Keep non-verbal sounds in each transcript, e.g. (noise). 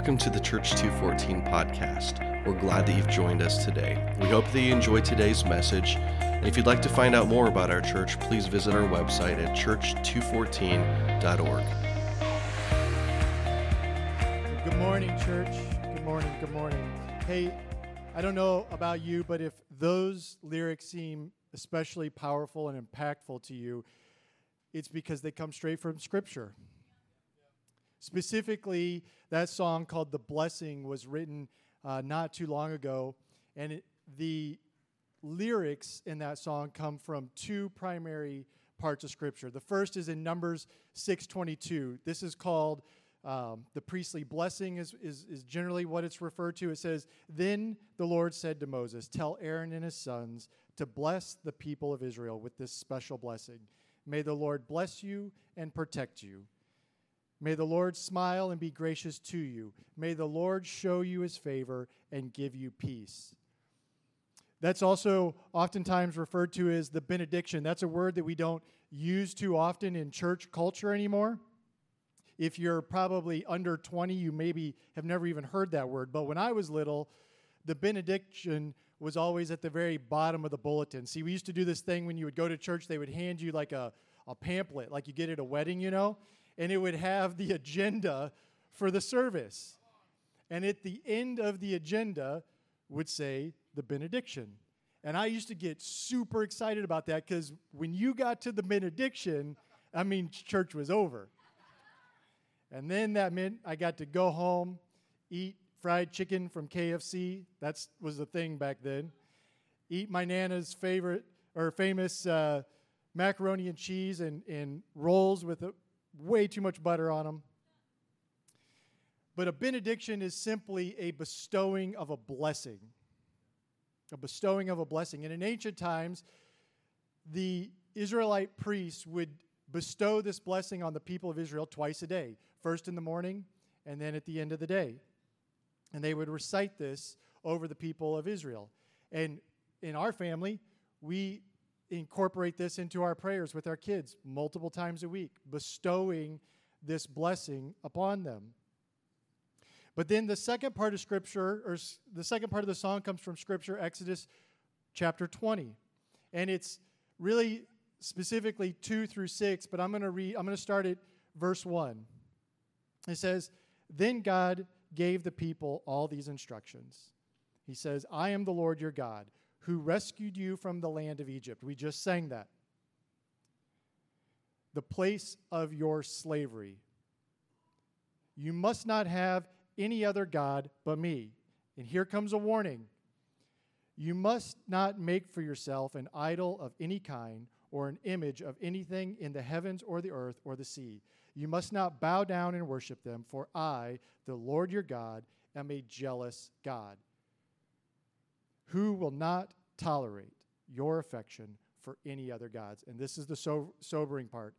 Welcome to the Church 214 podcast. We're glad that you've joined us today. We hope that you enjoyed today's message. And if you'd like to find out more about our church, please visit our website at church214.org. Good morning, church. Good morning. Good morning. Hey, I don't know about you, but if those lyrics seem especially powerful and impactful to you, it's because they come straight from Scripture. Specifically, that song called The Blessing was written uh, not too long ago, and it, the lyrics in that song come from two primary parts of Scripture. The first is in Numbers 6:22. This is called um, the priestly blessing is, is, is generally what it's referred to. It says, Then the Lord said to Moses, Tell Aaron and his sons to bless the people of Israel with this special blessing. May the Lord bless you and protect you. May the Lord smile and be gracious to you. May the Lord show you his favor and give you peace. That's also oftentimes referred to as the benediction. That's a word that we don't use too often in church culture anymore. If you're probably under 20, you maybe have never even heard that word. But when I was little, the benediction was always at the very bottom of the bulletin. See, we used to do this thing when you would go to church, they would hand you like a, a pamphlet, like you get at a wedding, you know, and it would have the agenda for the service. And at the end of the agenda would say the benediction. And I used to get super excited about that because when you got to the benediction, I mean, church was over. And then that meant I got to go home, eat fried chicken from KFC. That was the thing back then. Eat my Nana's favorite or famous uh, macaroni and cheese and, and rolls with a, way too much butter on them. But a benediction is simply a bestowing of a blessing. A bestowing of a blessing. And in ancient times, the Israelite priests would bestow this blessing on the people of Israel twice a day first in the morning and then at the end of the day. And they would recite this over the people of Israel. And in our family, we incorporate this into our prayers with our kids multiple times a week, bestowing this blessing upon them. But then the second part of Scripture, or the second part of the song comes from Scripture, Exodus chapter 20. And it's really specifically 2 through 6, but I'm going to read, I'm going to start at verse 1. It says, Then God gave the people all these instructions. He says, I am the Lord your God, who rescued you from the land of Egypt. We just sang that. The place of your slavery. You must not have any other God but me. And here comes a warning. You must not make for yourself an idol of any kind or an image of anything in the heavens or the earth or the sea. You must not bow down and worship them, for I, the Lord your God, am a jealous God, who will not tolerate your affection for any other gods. And this is the so- sobering part.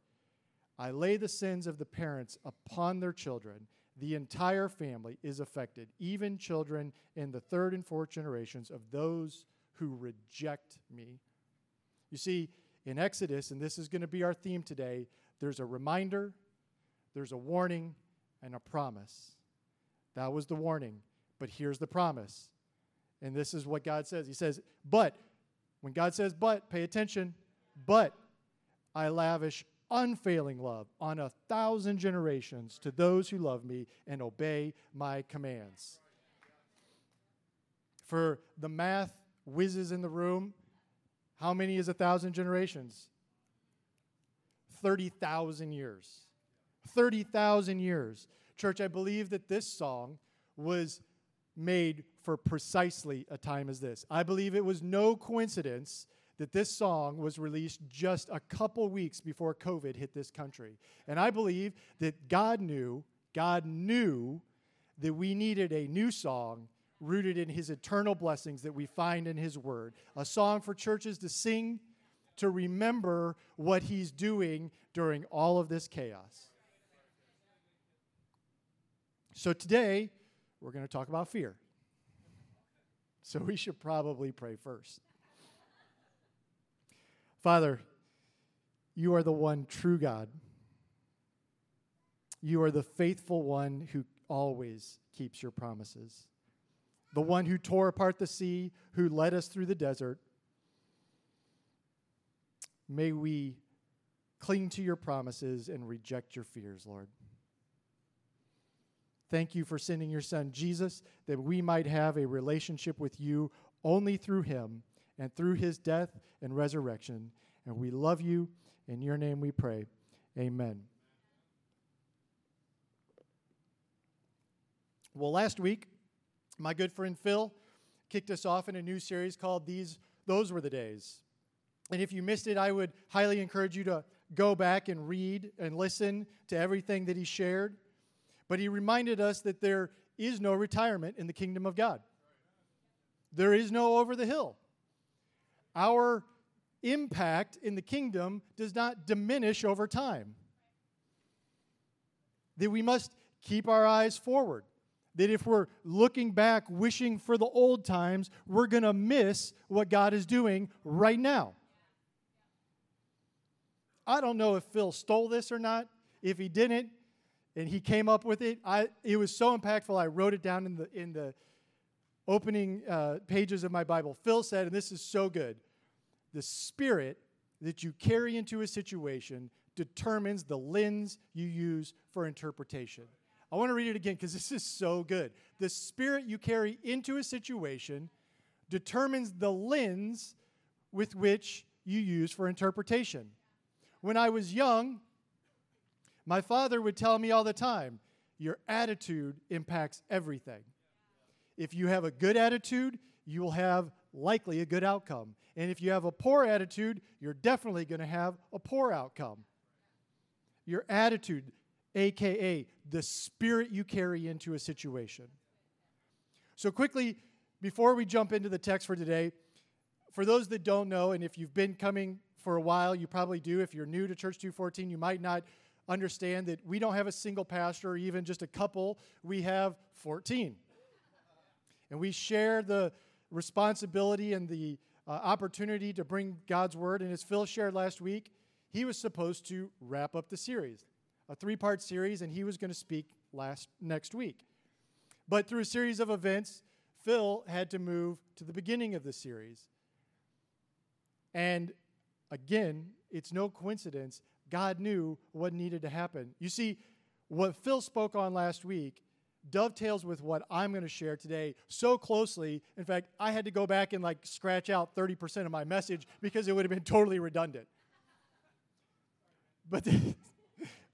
I lay the sins of the parents upon their children. The entire family is affected, even children in the third and fourth generations of those who reject me. You see, in Exodus, and this is going to be our theme today, there's a reminder, there's a warning, and a promise. That was the warning, but here's the promise. And this is what God says. He says, But, when God says but, pay attention, but I lavish unfailing love on a thousand generations to those who love me and obey my commands. For the math whizzes in the room, how many is a thousand generations? 30,000 years. 30,000 years. Church, I believe that this song was made for precisely a time as this. I believe it was no coincidence that this song was released just a couple weeks before COVID hit this country. And I believe that God knew, God knew that we needed a new song rooted in his eternal blessings that we find in his word. A song for churches to sing, to remember what he's doing during all of this chaos. So today, we're going to talk about fear. So we should probably pray first. Father, you are the one true God. You are the faithful one who always keeps your promises. The one who tore apart the sea, who led us through the desert. May we cling to your promises and reject your fears, Lord. Thank you for sending your son Jesus that we might have a relationship with you only through him and through his death and resurrection. And we love you. In your name we pray. Amen. Well, last week, my good friend Phil kicked us off in a new series called These Those Were the Days. And if you missed it, I would highly encourage you to go back and read and listen to everything that he shared. But he reminded us that there is no retirement in the kingdom of God. There is no over the hill. Our impact in the kingdom does not diminish over time. That we must keep our eyes forward that if we're looking back, wishing for the old times, we're going to miss what God is doing right now. I don't know if Phil stole this or not. If he didn't, and he came up with it, I, it was so impactful. I wrote it down in the in the opening uh, pages of my Bible. Phil said, and this is so good: the spirit that you carry into a situation determines the lens you use for interpretation. I want to read it again because this is so good. The spirit you carry into a situation determines the lens with which you use for interpretation. When I was young, my father would tell me all the time your attitude impacts everything. If you have a good attitude, you will have likely a good outcome. And if you have a poor attitude, you're definitely going to have a poor outcome. Your attitude, aka the spirit you carry into a situation. So, quickly, before we jump into the text for today, for those that don't know, and if you've been coming for a while, you probably do. If you're new to Church 214, you might not understand that we don't have a single pastor or even just a couple, we have 14. And we share the responsibility and the uh, opportunity to bring God's word. And as Phil shared last week, he was supposed to wrap up the series a three part series, and he was going to speak last next week. But through a series of events, Phil had to move to the beginning of the series. And again, it's no coincidence. God knew what needed to happen. You see, what Phil spoke on last week dovetails with what I'm going to share today so closely. In fact, I had to go back and like scratch out 30% of my message because it would have been totally redundant. But (laughs)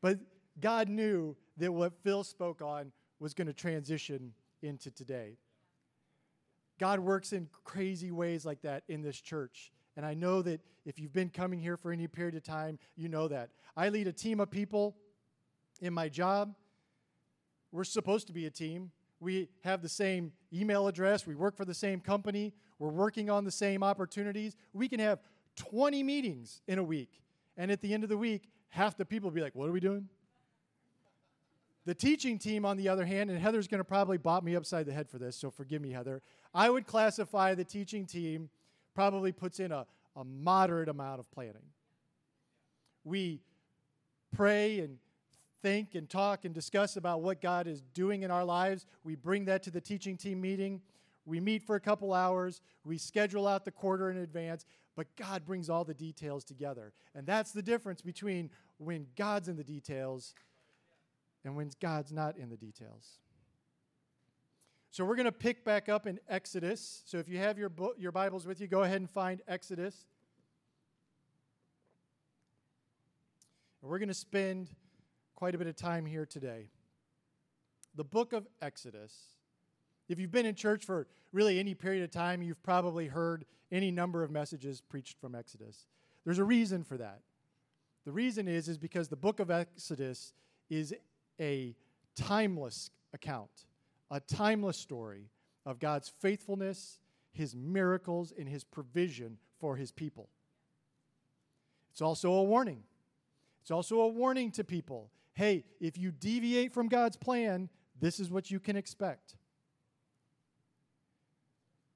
But God knew that what Phil spoke on was going to transition into today. God works in crazy ways like that in this church. And I know that if you've been coming here for any period of time, you know that. I lead a team of people in my job. We're supposed to be a team. We have the same email address. We work for the same company. We're working on the same opportunities. We can have 20 meetings in a week. And at the end of the week, half the people will be like, What are we doing? The teaching team, on the other hand, and Heather's going to probably bop me upside the head for this, so forgive me, Heather. I would classify the teaching team probably puts in a, a moderate amount of planning. We pray and think and talk and discuss about what God is doing in our lives. We bring that to the teaching team meeting. We meet for a couple hours. We schedule out the quarter in advance but God brings all the details together. And that's the difference between when God's in the details and when God's not in the details. So we're going to pick back up in Exodus. So if you have your, your Bibles with you, go ahead and find Exodus. And we're going to spend quite a bit of time here today. The book of Exodus. If you've been in church for really any period of time, you've probably heard any number of messages preached from Exodus. There's a reason for that. The reason is is because the book of Exodus is a timeless account, a timeless story of God's faithfulness, his miracles, and his provision for his people. It's also a warning. It's also a warning to people hey, if you deviate from God's plan, this is what you can expect.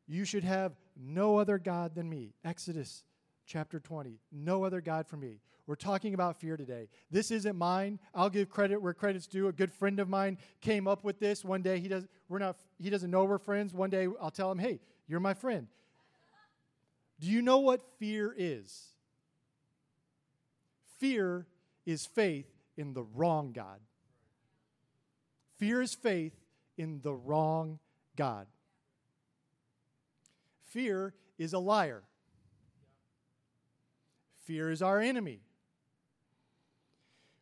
You should have no other God than me. Exodus chapter 20. No other God for me. We're talking about fear today. This isn't mine. I'll give credit where credit's due. A good friend of mine came up with this. One day he does we're not he doesn't know we're friends. One day I'll tell him, "Hey, you're my friend." Do you know what fear is? Fear is faith in the wrong God. Fear is faith in the wrong God. Fear is a liar. Fear is our enemy.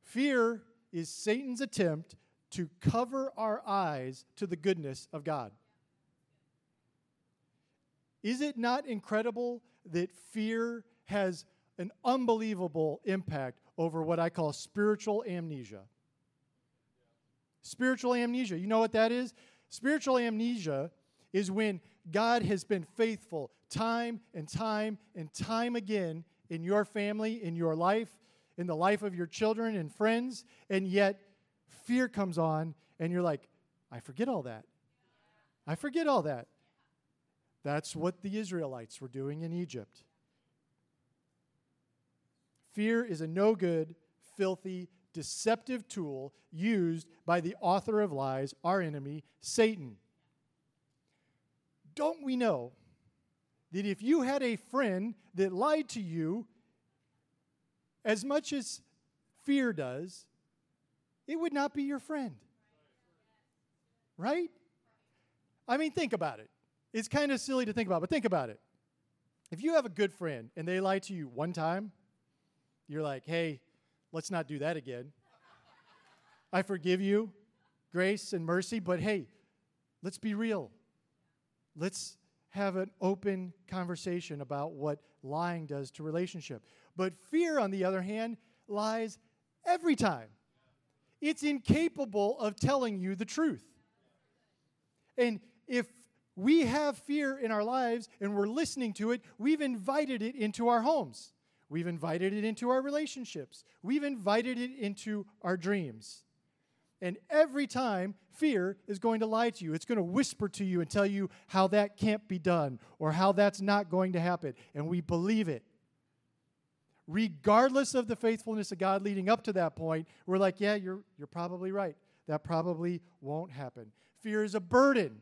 Fear is Satan's attempt to cover our eyes to the goodness of God. Is it not incredible that fear has an unbelievable impact over what I call spiritual amnesia? Spiritual amnesia, you know what that is? Spiritual amnesia is when God has been faithful time and time and time again in your family, in your life, in the life of your children and friends, and yet fear comes on and you're like, I forget all that. I forget all that. That's what the Israelites were doing in Egypt. Fear is a no good, filthy, deceptive tool used by the author of lies, our enemy, Satan. Don't we know that if you had a friend that lied to you as much as fear does, it would not be your friend? Right? I mean, think about it. It's kind of silly to think about, but think about it. If you have a good friend and they lie to you one time, you're like, hey, let's not do that again. I forgive you, grace and mercy, but hey, let's be real. Let's have an open conversation about what lying does to relationship. But fear, on the other hand, lies every time. It's incapable of telling you the truth. And if we have fear in our lives and we're listening to it, we've invited it into our homes. We've invited it into our relationships. We've invited it into our dreams. And every time, fear is going to lie to you. It's going to whisper to you and tell you how that can't be done or how that's not going to happen. And we believe it. Regardless of the faithfulness of God leading up to that point, we're like, yeah, you're, you're probably right. That probably won't happen. Fear is a burden.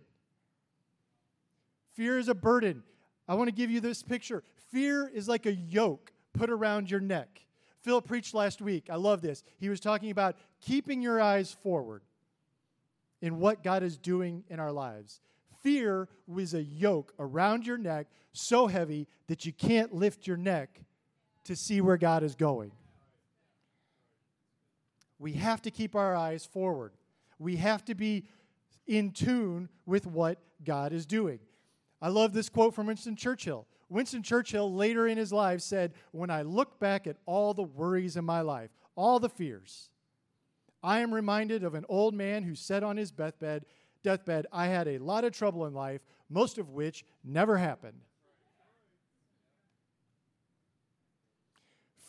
Fear is a burden. I want to give you this picture. Fear is like a yoke put around your neck. Phil preached last week. I love this. He was talking about keeping your eyes forward in what God is doing in our lives. Fear was a yoke around your neck so heavy that you can't lift your neck to see where God is going. We have to keep our eyes forward. We have to be in tune with what God is doing. I love this quote from Winston Churchill. Winston Churchill later in his life said, When I look back at all the worries in my life, all the fears, I am reminded of an old man who said on his deathbed, deathbed, I had a lot of trouble in life, most of which never happened.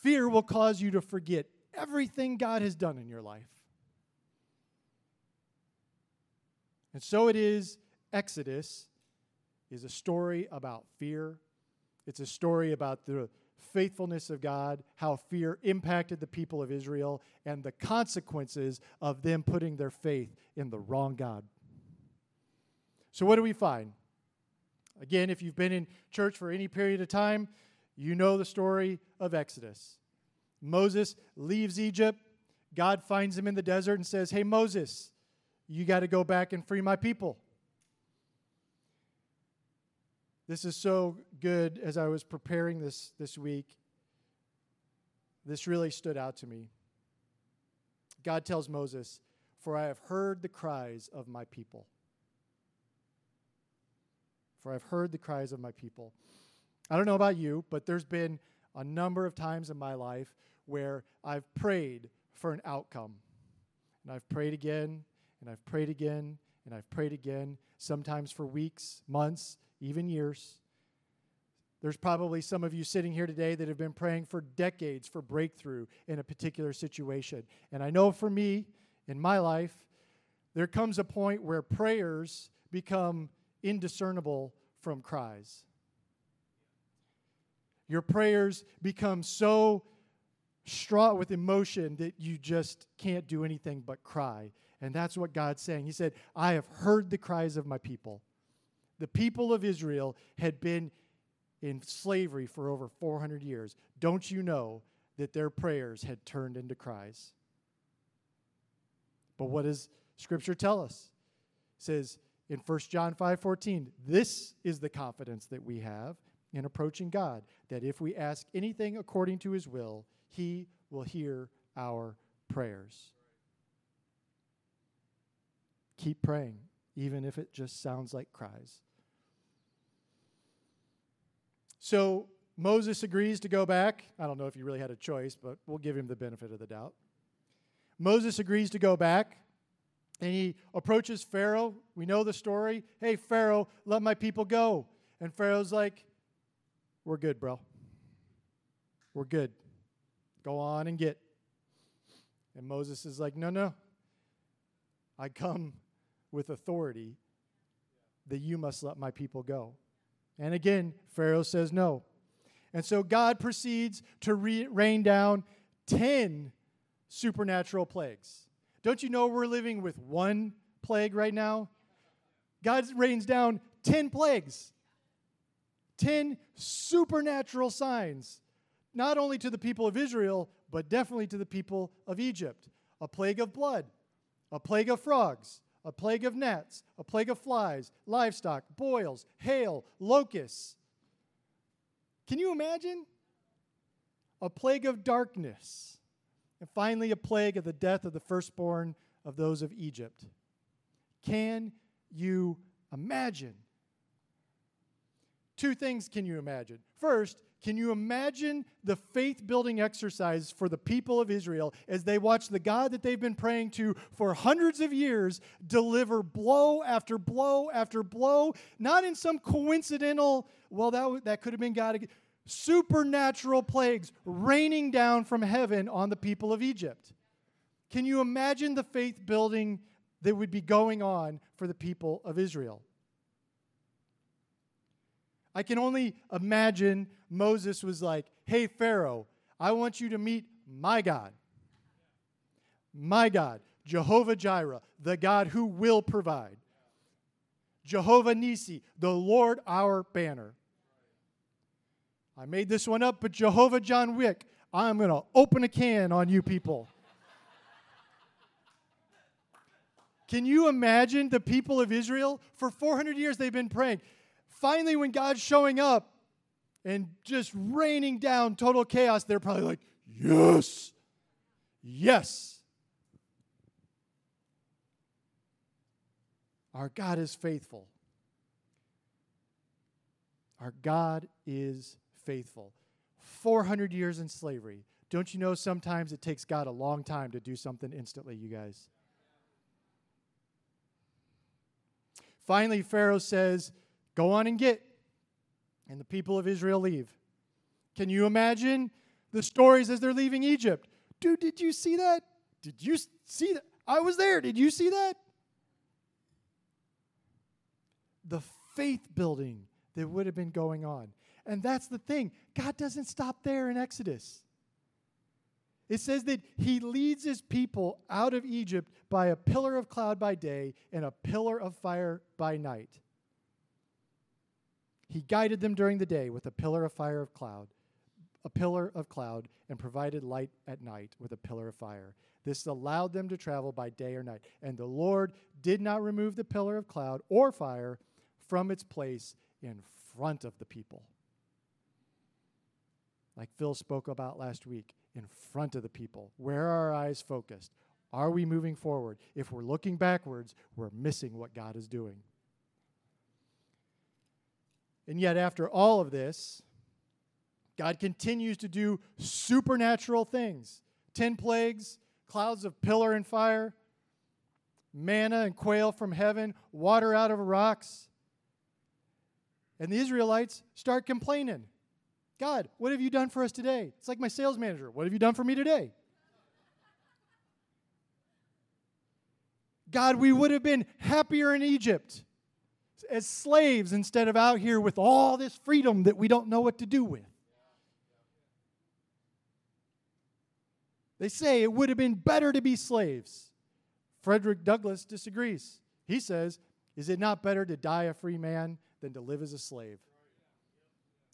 Fear will cause you to forget everything God has done in your life. And so it is, Exodus is a story about fear it's a story about the faithfulness of God, how fear impacted the people of Israel, and the consequences of them putting their faith in the wrong God. So, what do we find? Again, if you've been in church for any period of time, you know the story of Exodus. Moses leaves Egypt. God finds him in the desert and says, Hey, Moses, you got to go back and free my people. This is so good as I was preparing this this week. This really stood out to me. God tells Moses, For I have heard the cries of my people. For I've heard the cries of my people. I don't know about you, but there's been a number of times in my life where I've prayed for an outcome. And I've prayed again, and I've prayed again, and I've prayed again, sometimes for weeks, months, even years. There's probably some of you sitting here today that have been praying for decades for breakthrough in a particular situation. And I know for me, in my life, there comes a point where prayers become indiscernible from cries. Your prayers become so straught with emotion that you just can't do anything but cry. And that's what God's saying. He said, I have heard the cries of my people. The people of Israel had been in slavery for over 400 years. Don't you know that their prayers had turned into cries? But what does Scripture tell us? It says in 1 John 5:14, this is the confidence that we have in approaching God, that if we ask anything according to his will, he will hear our prayers. Keep praying, even if it just sounds like cries. So Moses agrees to go back. I don't know if he really had a choice, but we'll give him the benefit of the doubt. Moses agrees to go back and he approaches Pharaoh. We know the story. Hey, Pharaoh, let my people go. And Pharaoh's like, We're good, bro. We're good. Go on and get. And Moses is like, No, no. I come with authority that you must let my people go. And again, Pharaoh says no. And so God proceeds to re- rain down 10 supernatural plagues. Don't you know we're living with one plague right now? God rains down 10 plagues, 10 supernatural signs, not only to the people of Israel, but definitely to the people of Egypt. A plague of blood, a plague of frogs, a plague of gnats, a plague of flies, livestock, boils, hail, locusts. Can you imagine? A plague of darkness. And finally, a plague of the death of the firstborn of those of Egypt. Can you imagine? Two things can you imagine. First, can you imagine the faith building exercise for the people of Israel as they watch the God that they've been praying to for hundreds of years deliver blow after blow after blow, not in some coincidental, well, that, that could have been God supernatural plagues raining down from heaven on the people of Egypt. Can you imagine the faith building that would be going on for the people of Israel? I can only imagine Moses was like, Hey, Pharaoh, I want you to meet my God. My God, Jehovah Jireh, the God who will provide. Jehovah Nisi, the Lord our banner. I made this one up, but Jehovah John Wick, I'm going to open a can on you people. Can you imagine the people of Israel? For 400 years, they've been praying. Finally, when God's showing up and just raining down total chaos, they're probably like, Yes, yes. Our God is faithful. Our God is faithful. 400 years in slavery. Don't you know sometimes it takes God a long time to do something instantly, you guys? Finally, Pharaoh says, Go on and get. And the people of Israel leave. Can you imagine the stories as they're leaving Egypt? Dude, did you see that? Did you see that? I was there. Did you see that? The faith building that would have been going on. And that's the thing. God doesn't stop there in Exodus. It says that he leads his people out of Egypt by a pillar of cloud by day and a pillar of fire by night. He guided them during the day with a pillar of fire of cloud, a pillar of cloud, and provided light at night with a pillar of fire. This allowed them to travel by day or night. And the Lord did not remove the pillar of cloud or fire from its place in front of the people like Phil spoke about last week, in front of the people. Where are our eyes focused? Are we moving forward? If we're looking backwards, we're missing what God is doing. And yet, after all of this, God continues to do supernatural things 10 plagues, clouds of pillar and fire, manna and quail from heaven, water out of rocks. And the Israelites start complaining. God, what have you done for us today? It's like my sales manager. What have you done for me today? God, we would have been happier in Egypt as slaves instead of out here with all this freedom that we don't know what to do with. They say it would have been better to be slaves. Frederick Douglass disagrees. He says, Is it not better to die a free man than to live as a slave?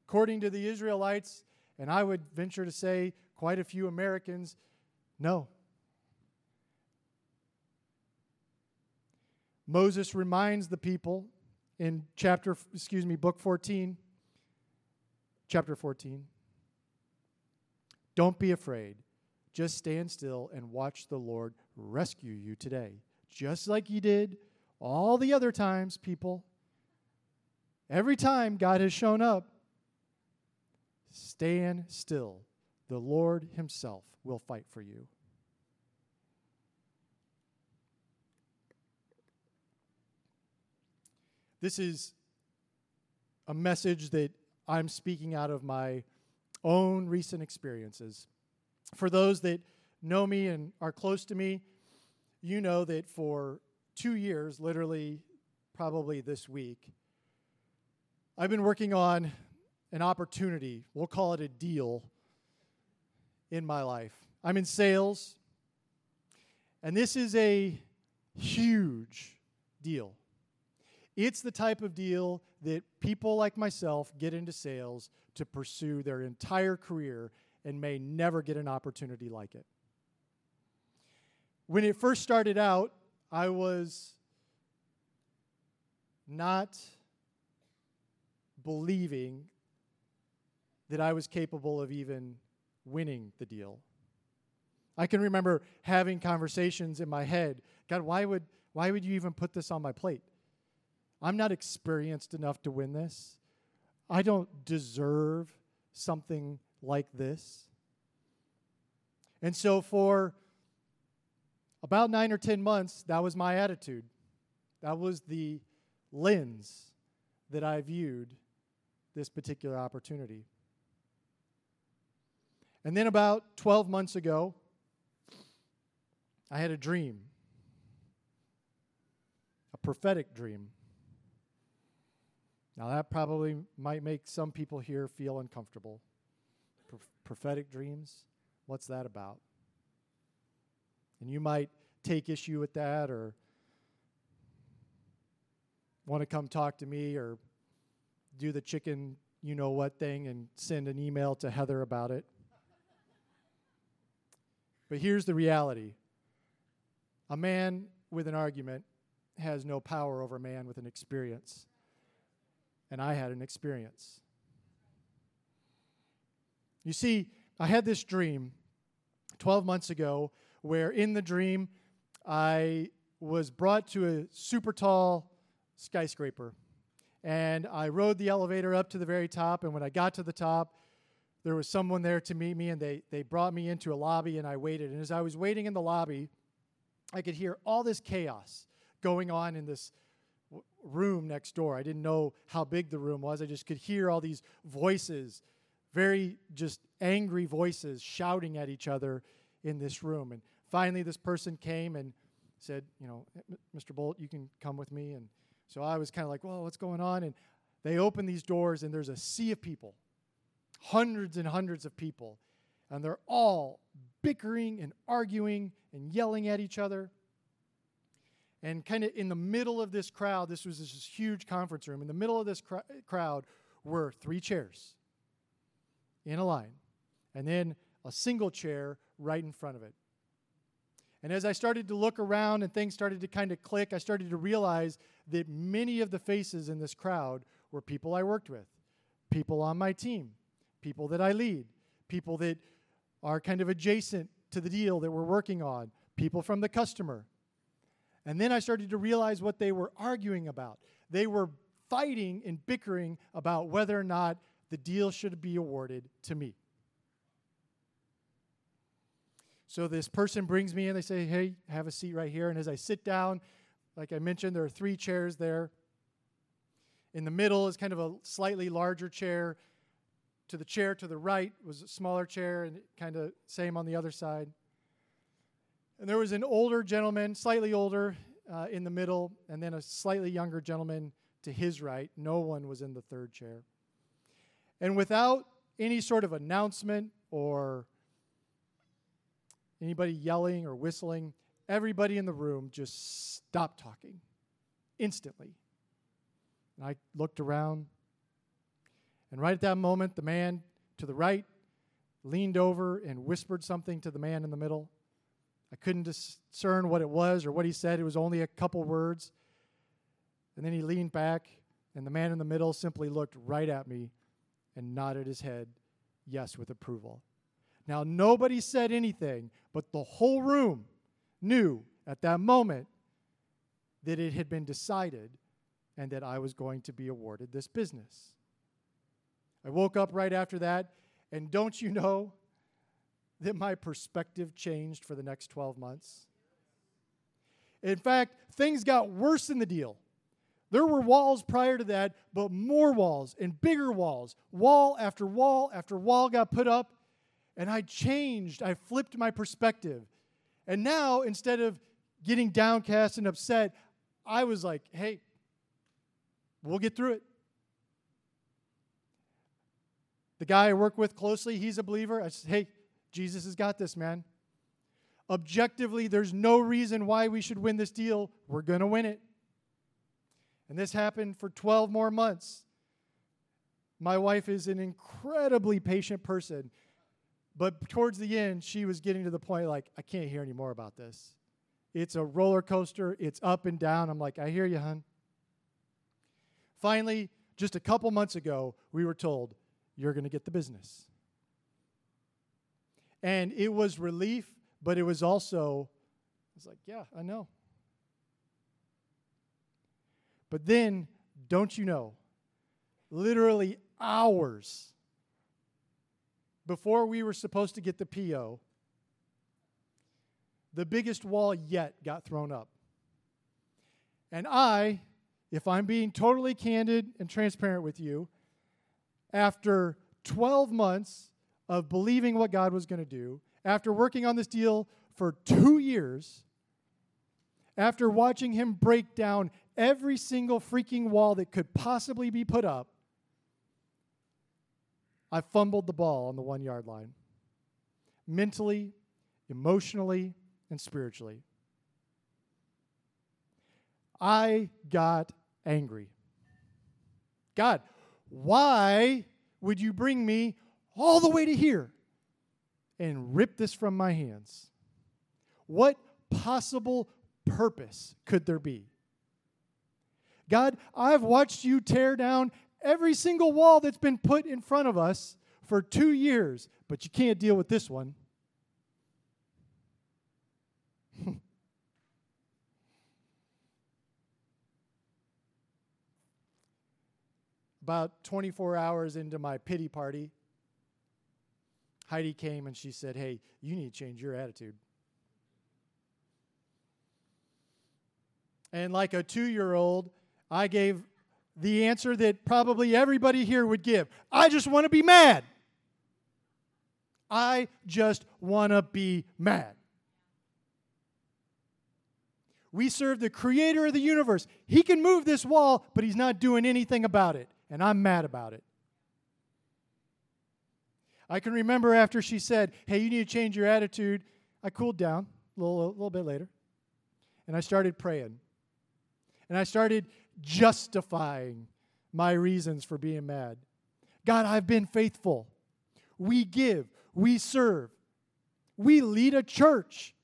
According to the Israelites, and I would venture to say quite a few Americans, no. Moses reminds the people in chapter, excuse me, book 14, chapter 14. Don't be afraid. Just stand still and watch the Lord rescue you today, just like He did all the other times, people. Every time God has shown up, stand still. The Lord Himself will fight for you. This is a message that I'm speaking out of my own recent experiences. For those that know me and are close to me, you know that for two years, literally, probably this week, I've been working on an opportunity, we'll call it a deal, in my life. I'm in sales, and this is a huge deal. It's the type of deal that people like myself get into sales to pursue their entire career and may never get an opportunity like it. When it first started out, I was not believing that I was capable of even winning the deal. I can remember having conversations in my head God, why would, why would you even put this on my plate? I'm not experienced enough to win this. I don't deserve something like this. And so, for about nine or 10 months, that was my attitude. That was the lens that I viewed this particular opportunity. And then, about 12 months ago, I had a dream, a prophetic dream. Now, that probably might make some people here feel uncomfortable. Pro- prophetic dreams, what's that about? And you might take issue with that or want to come talk to me or do the chicken you know what thing and send an email to Heather about it. But here's the reality a man with an argument has no power over a man with an experience and I had an experience. You see, I had this dream 12 months ago where in the dream I was brought to a super tall skyscraper. And I rode the elevator up to the very top. And when I got to the top, there was someone there to meet me, and they, they brought me into a lobby, and I waited. And as I was waiting in the lobby, I could hear all this chaos going on in this room next door. I didn't know how big the room was. I just could hear all these voices, very just angry voices shouting at each other in this room. And finally, this person came and said, You know, Mr. Bolt, you can come with me. And so I was kind of like, Well, what's going on? And they open these doors, and there's a sea of people, hundreds and hundreds of people. And they're all bickering and arguing and yelling at each other. And kind of in the middle of this crowd, this was this huge conference room. In the middle of this cr- crowd were three chairs in a line, and then a single chair right in front of it. And as I started to look around and things started to kind of click, I started to realize that many of the faces in this crowd were people I worked with, people on my team, people that I lead, people that are kind of adjacent to the deal that we're working on, people from the customer. And then I started to realize what they were arguing about. They were fighting and bickering about whether or not the deal should be awarded to me. So this person brings me in, they say, Hey, have a seat right here. And as I sit down, like I mentioned, there are three chairs there. In the middle is kind of a slightly larger chair. To the chair to the right was a smaller chair, and kind of same on the other side. And there was an older gentleman, slightly older, uh, in the middle, and then a slightly younger gentleman to his right. No one was in the third chair. And without any sort of announcement or anybody yelling or whistling, everybody in the room just stopped talking instantly. And I looked around, and right at that moment, the man to the right leaned over and whispered something to the man in the middle. I couldn't discern what it was or what he said. It was only a couple words. And then he leaned back, and the man in the middle simply looked right at me and nodded his head, yes, with approval. Now, nobody said anything, but the whole room knew at that moment that it had been decided and that I was going to be awarded this business. I woke up right after that, and don't you know that my perspective changed for the next 12 months? In fact, things got worse in the deal. There were walls prior to that, but more walls and bigger walls. Wall after wall after wall got put up, and I changed. I flipped my perspective. And now, instead of getting downcast and upset, I was like, hey, we'll get through it. The guy I work with closely, he's a believer. I said, hey, Jesus has got this, man. Objectively, there's no reason why we should win this deal. We're going to win it. And this happened for 12 more months. My wife is an incredibly patient person. But towards the end, she was getting to the point like, I can't hear any more about this. It's a roller coaster, it's up and down. I'm like, I hear you, hun. Finally, just a couple months ago, we were told, You're going to get the business. And it was relief, but it was also, I was like, Yeah, I know. But then, don't you know, literally hours before we were supposed to get the PO, the biggest wall yet got thrown up. And I, if I'm being totally candid and transparent with you, after 12 months of believing what God was going to do, after working on this deal for two years, after watching him break down every single freaking wall that could possibly be put up, I fumbled the ball on the one yard line. Mentally, emotionally, and spiritually. I got angry. God, why would you bring me all the way to here and rip this from my hands? What possible purpose could there be? God, I've watched you tear down every single wall that's been put in front of us for two years, but you can't deal with this one. (laughs) About 24 hours into my pity party, Heidi came and she said, Hey, you need to change your attitude. And like a two year old, I gave the answer that probably everybody here would give I just want to be mad. I just want to be mad. We serve the creator of the universe. He can move this wall, but he's not doing anything about it. And I'm mad about it. I can remember after she said, Hey, you need to change your attitude. I cooled down a little, a little bit later. And I started praying. And I started justifying my reasons for being mad. God, I've been faithful. We give, we serve, we lead a church.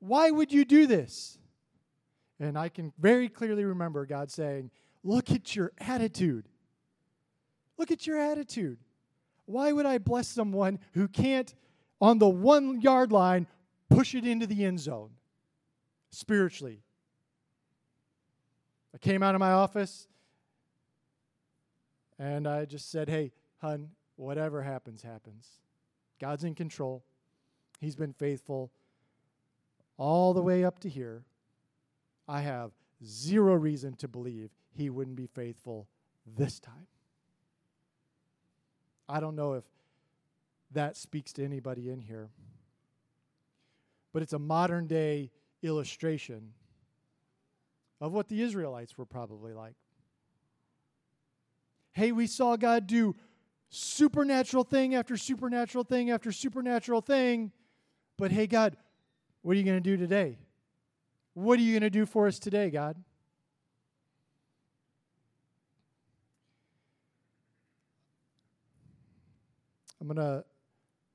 Why would you do this? And I can very clearly remember God saying, Look at your attitude. Look at your attitude. Why would I bless someone who can't, on the one yard line, push it into the end zone spiritually? I came out of my office and I just said, Hey, hun, whatever happens, happens. God's in control. He's been faithful all the way up to here. I have zero reason to believe he wouldn't be faithful this time. I don't know if that speaks to anybody in here, but it's a modern day illustration of what the Israelites were probably like. Hey, we saw God do supernatural thing after supernatural thing after supernatural thing, But hey, God, what are you going to do today? What are you going to do for us today, God? I'm going to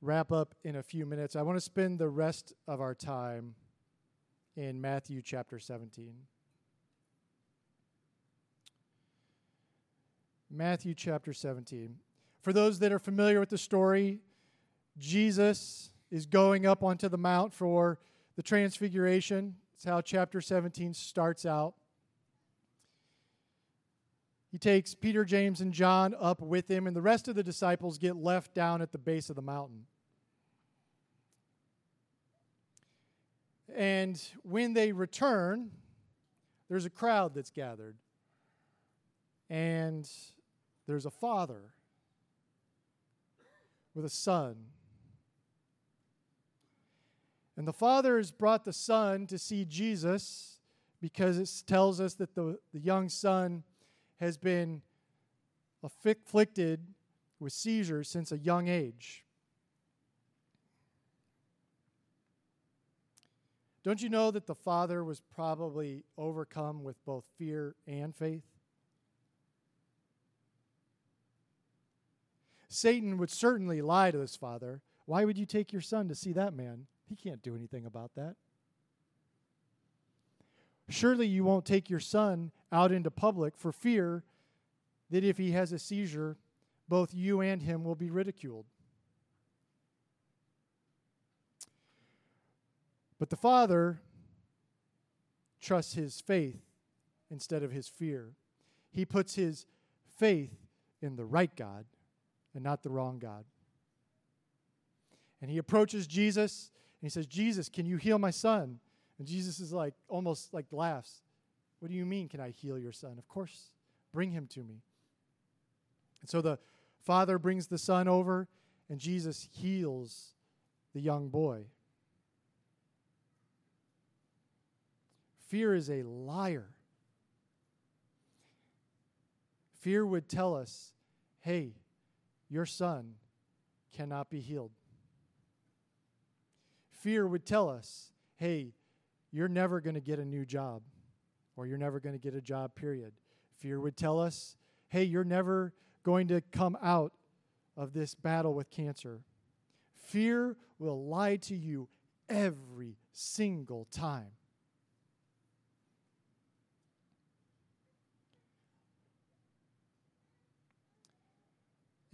wrap up in a few minutes. I want to spend the rest of our time in Matthew chapter 17. Matthew chapter 17. For those that are familiar with the story, Jesus is going up onto the mount for the transfiguration. It's how chapter 17 starts out. He takes Peter, James, and John up with him, and the rest of the disciples get left down at the base of the mountain. And when they return, there's a crowd that's gathered. And there's a father with a son. And the father has brought the son to see Jesus because it tells us that the, the young son has been afflicted with seizures since a young age. Don't you know that the father was probably overcome with both fear and faith? Satan would certainly lie to his father. Why would you take your son to see that man? He can't do anything about that. Surely you won't take your son out into public for fear that if he has a seizure, both you and him will be ridiculed. But the father trusts his faith instead of his fear. He puts his faith in the right God and not the wrong God. And he approaches Jesus and he says, Jesus, can you heal my son? And Jesus is like, almost like laughs. What do you mean, can I heal your son? Of course, bring him to me. And so the father brings the son over, and Jesus heals the young boy. Fear is a liar. Fear would tell us, hey, your son cannot be healed. Fear would tell us, hey, you're never going to get a new job, or you're never going to get a job, period. Fear would tell us, hey, you're never going to come out of this battle with cancer. Fear will lie to you every single time.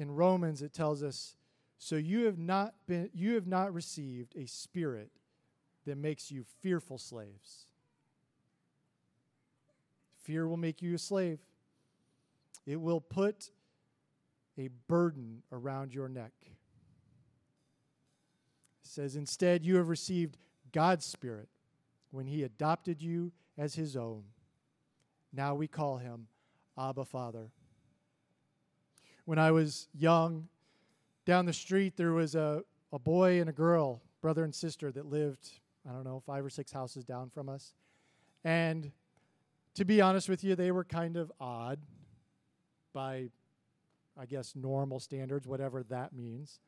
in Romans it tells us so you have not been you have not received a spirit that makes you fearful slaves. Fear will make you a slave. It will put a burden around your neck. It says instead you have received God's spirit when he adopted you as his own. Now we call him Abba Father when I was young, down the street there was a, a boy and a girl, brother and sister, that lived, I don't know, five or six houses down from us. And to be honest with you, they were kind of odd by, I guess, normal standards, whatever that means.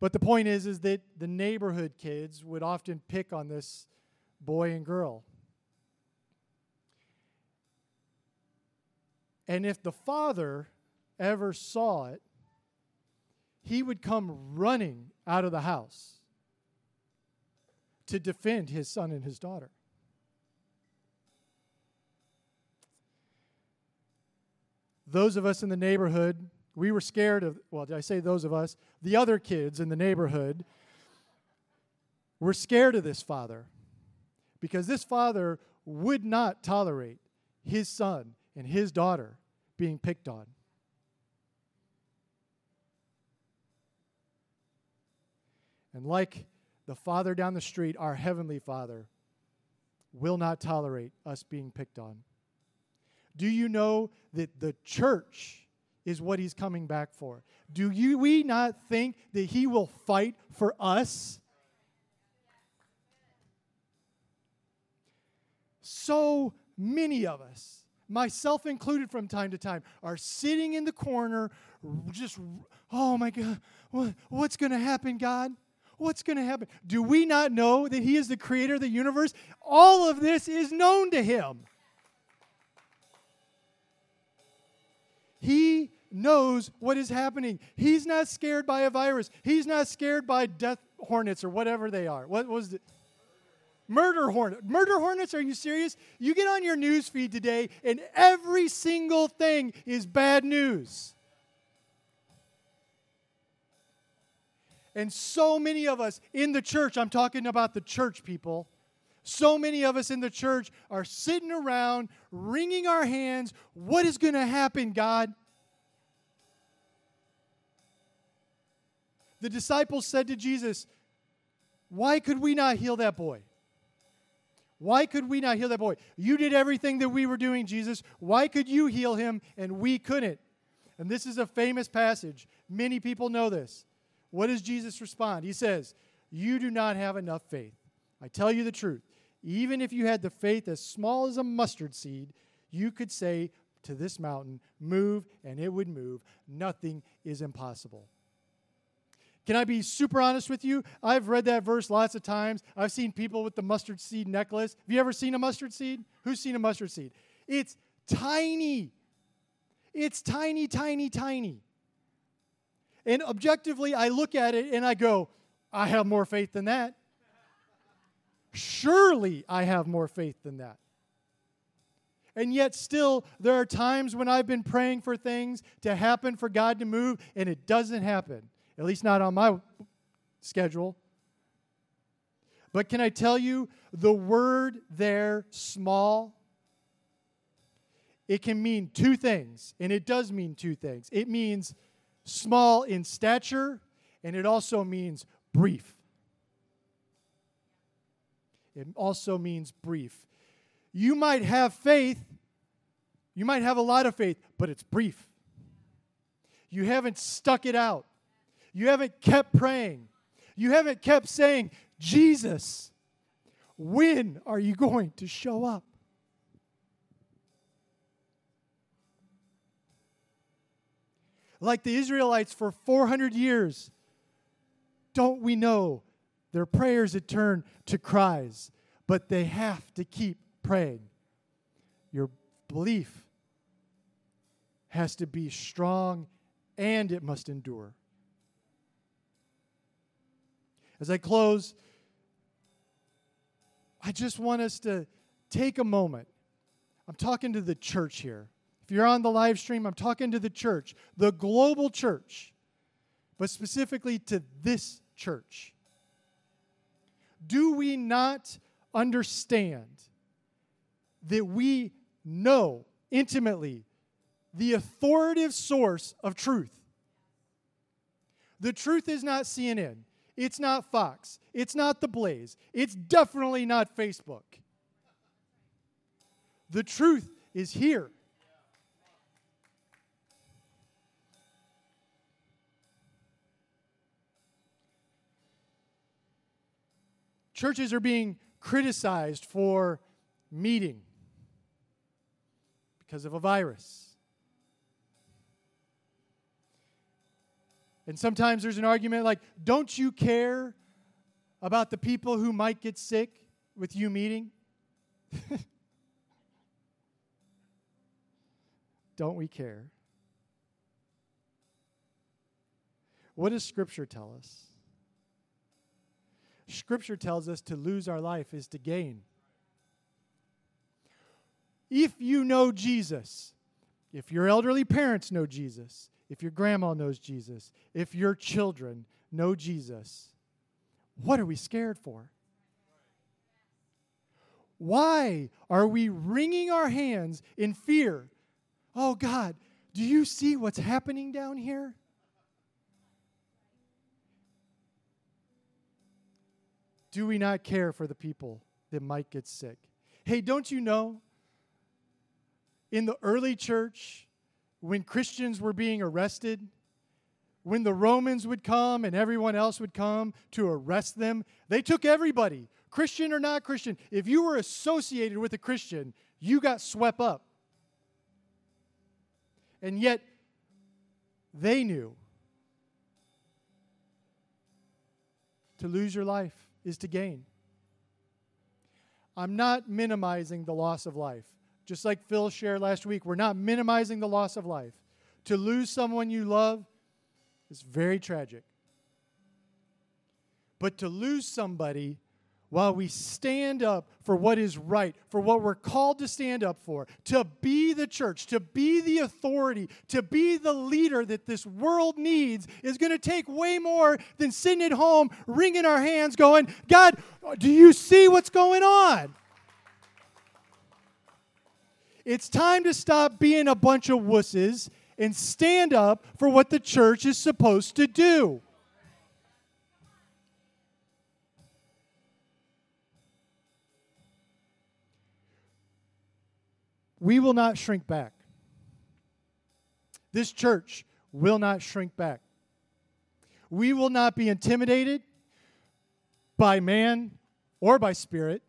But the point is, is that the neighborhood kids would often pick on this boy and girl. And if the father ever saw it, he would come running out of the house to defend his son and his daughter. Those of us in the neighborhood, we were scared of, well, did I say those of us? The other kids in the neighborhood were scared of this father because this father would not tolerate his son and his daughter being picked on. And like the Father down the street, our Heavenly Father will not tolerate us being picked on. Do you know that the church is what He's coming back for? Do you, we not think that He will fight for us? So many of us, myself included from time to time, are sitting in the corner, just, oh my God, what, what's going to happen, God? What's going to happen? Do we not know that He is the creator of the universe? All of this is known to Him. He knows what is happening. He's not scared by a virus. He's not scared by death hornets or whatever they are. What was it? Murder hornet. Murder hornets? Are you serious? You get on your news feed today, and every single thing is bad news. And so many of us in the church, I'm talking about the church people, so many of us in the church are sitting around, wringing our hands. What is going to happen, God? The disciples said to Jesus, Why could we not heal that boy? Why could we not heal that boy? You did everything that we were doing, Jesus. Why could you heal him and we couldn't? And this is a famous passage. Many people know this. What does Jesus respond? He says, You do not have enough faith. I tell you the truth. Even if you had the faith as small as a mustard seed, you could say to this mountain, Move, and it would move. Nothing is impossible. Can I be super honest with you? I've read that verse lots of times. I've seen people with the mustard seed necklace. Have you ever seen a mustard seed? Who's seen a mustard seed? It's tiny. It's tiny, tiny, tiny. And objectively, I look at it and I go, I have more faith than that. Surely I have more faith than that. And yet, still, there are times when I've been praying for things to happen, for God to move, and it doesn't happen at least not on my schedule. But can I tell you, the word there, small, it can mean two things, and it does mean two things. It means small in stature, and it also means brief. It also means brief. You might have faith, you might have a lot of faith, but it's brief. You haven't stuck it out. You haven't kept praying. You haven't kept saying, Jesus, when are you going to show up? Like the Israelites for 400 years, don't we know their prayers had turned to cries, but they have to keep praying. Your belief has to be strong and it must endure. As I close, I just want us to take a moment. I'm talking to the church here. If you're on the live stream, I'm talking to the church, the global church, but specifically to this church. Do we not understand that we know intimately the authoritative source of truth? The truth is not CNN. It's not Fox. It's not The Blaze. It's definitely not Facebook. The truth is here. Churches are being criticized for meeting because of a virus. And sometimes there's an argument like, don't you care about the people who might get sick with you meeting? (laughs) don't we care? What does Scripture tell us? Scripture tells us to lose our life is to gain. If you know Jesus, if your elderly parents know Jesus, if your grandma knows Jesus, if your children know Jesus, what are we scared for? Why are we wringing our hands in fear? Oh God, do you see what's happening down here? Do we not care for the people that might get sick? Hey, don't you know? In the early church, when Christians were being arrested, when the Romans would come and everyone else would come to arrest them, they took everybody, Christian or not Christian. If you were associated with a Christian, you got swept up. And yet, they knew To lose your life is to gain. I'm not minimizing the loss of life. Just like Phil shared last week, we're not minimizing the loss of life. To lose someone you love is very tragic. But to lose somebody while we stand up for what is right, for what we're called to stand up for, to be the church, to be the authority, to be the leader that this world needs, is going to take way more than sitting at home, wringing our hands, going, God, do you see what's going on? It's time to stop being a bunch of wusses and stand up for what the church is supposed to do. We will not shrink back. This church will not shrink back. We will not be intimidated by man or by spirit.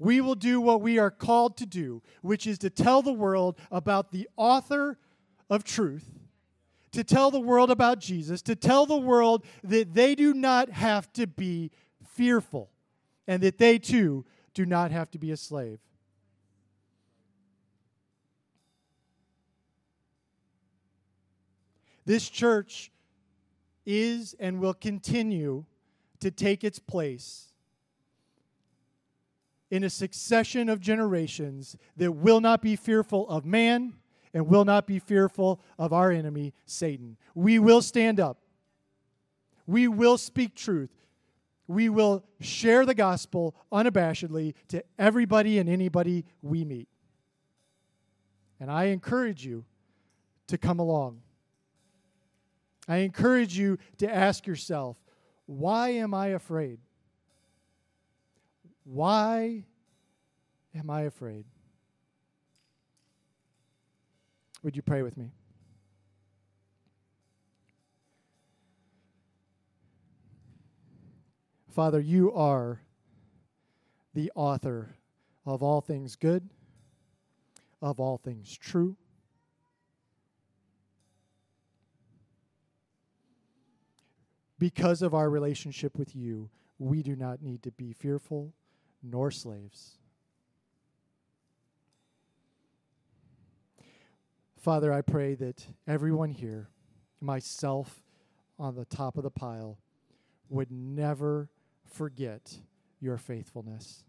We will do what we are called to do, which is to tell the world about the author of truth, to tell the world about Jesus, to tell the world that they do not have to be fearful and that they too do not have to be a slave. This church is and will continue to take its place in a succession of generations that will not be fearful of man and will not be fearful of our enemy, Satan. We will stand up. We will speak truth we will share the gospel unabashedly to everybody and anybody we meet. And I encourage you to come along. I encourage you to ask yourself, why am I afraid? Why am I afraid? Would you pray with me? Father, you are the author of all things good, of all things true. Because of our relationship with you, we do not need to be fearful nor slaves. Father, I pray that everyone here, myself on the top of the pile, would never forget your faithfulness.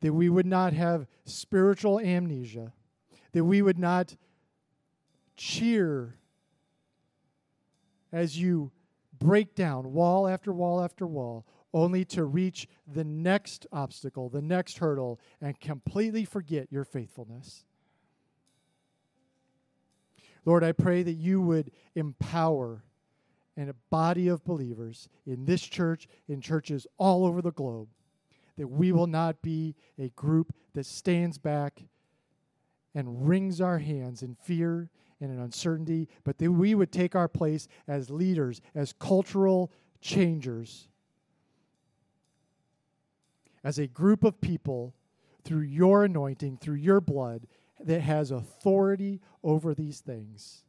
That we would not have spiritual amnesia, that we would not cheer as you break down wall after wall after wall, only to reach the next obstacle, the next hurdle, and completely forget your faithfulness. Lord, I pray that you would empower and a body of believers in this church, in churches all over the globe, that we will not be a group that stands back and wrings our hands in fear and in uncertainty, but that we would take our place as leaders, as cultural changers, as a group of people through your anointing, through your blood, that has authority over these things.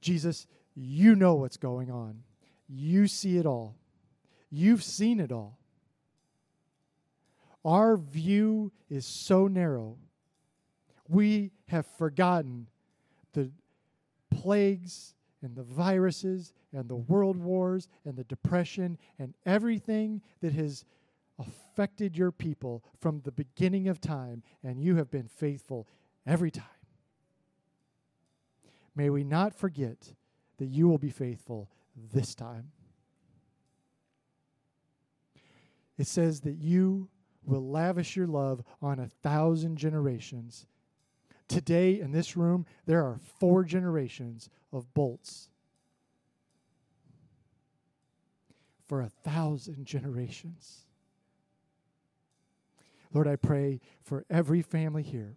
Jesus, you know what's going on. You see it all. You've seen it all. Our view is so narrow. We have forgotten the plagues and the viruses and the world wars and the depression and everything that has affected your people from the beginning of time, and you have been faithful every time. May we not forget that you will be faithful this time. It says that you will lavish your love on a thousand generations. Today in this room, there are four generations of bolts. For a thousand generations. Lord, I pray for every family here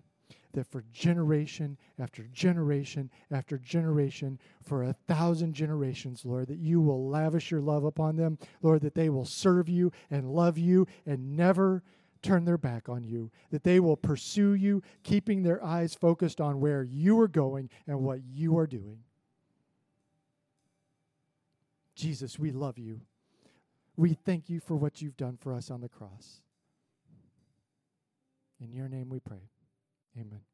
that for generation after generation after generation, for a thousand generations, Lord, that you will lavish your love upon them, Lord, that they will serve you and love you and never turn their back on you, that they will pursue you, keeping their eyes focused on where you are going and what you are doing. Jesus, we love you. We thank you for what you've done for us on the cross. In your name we pray. Amen.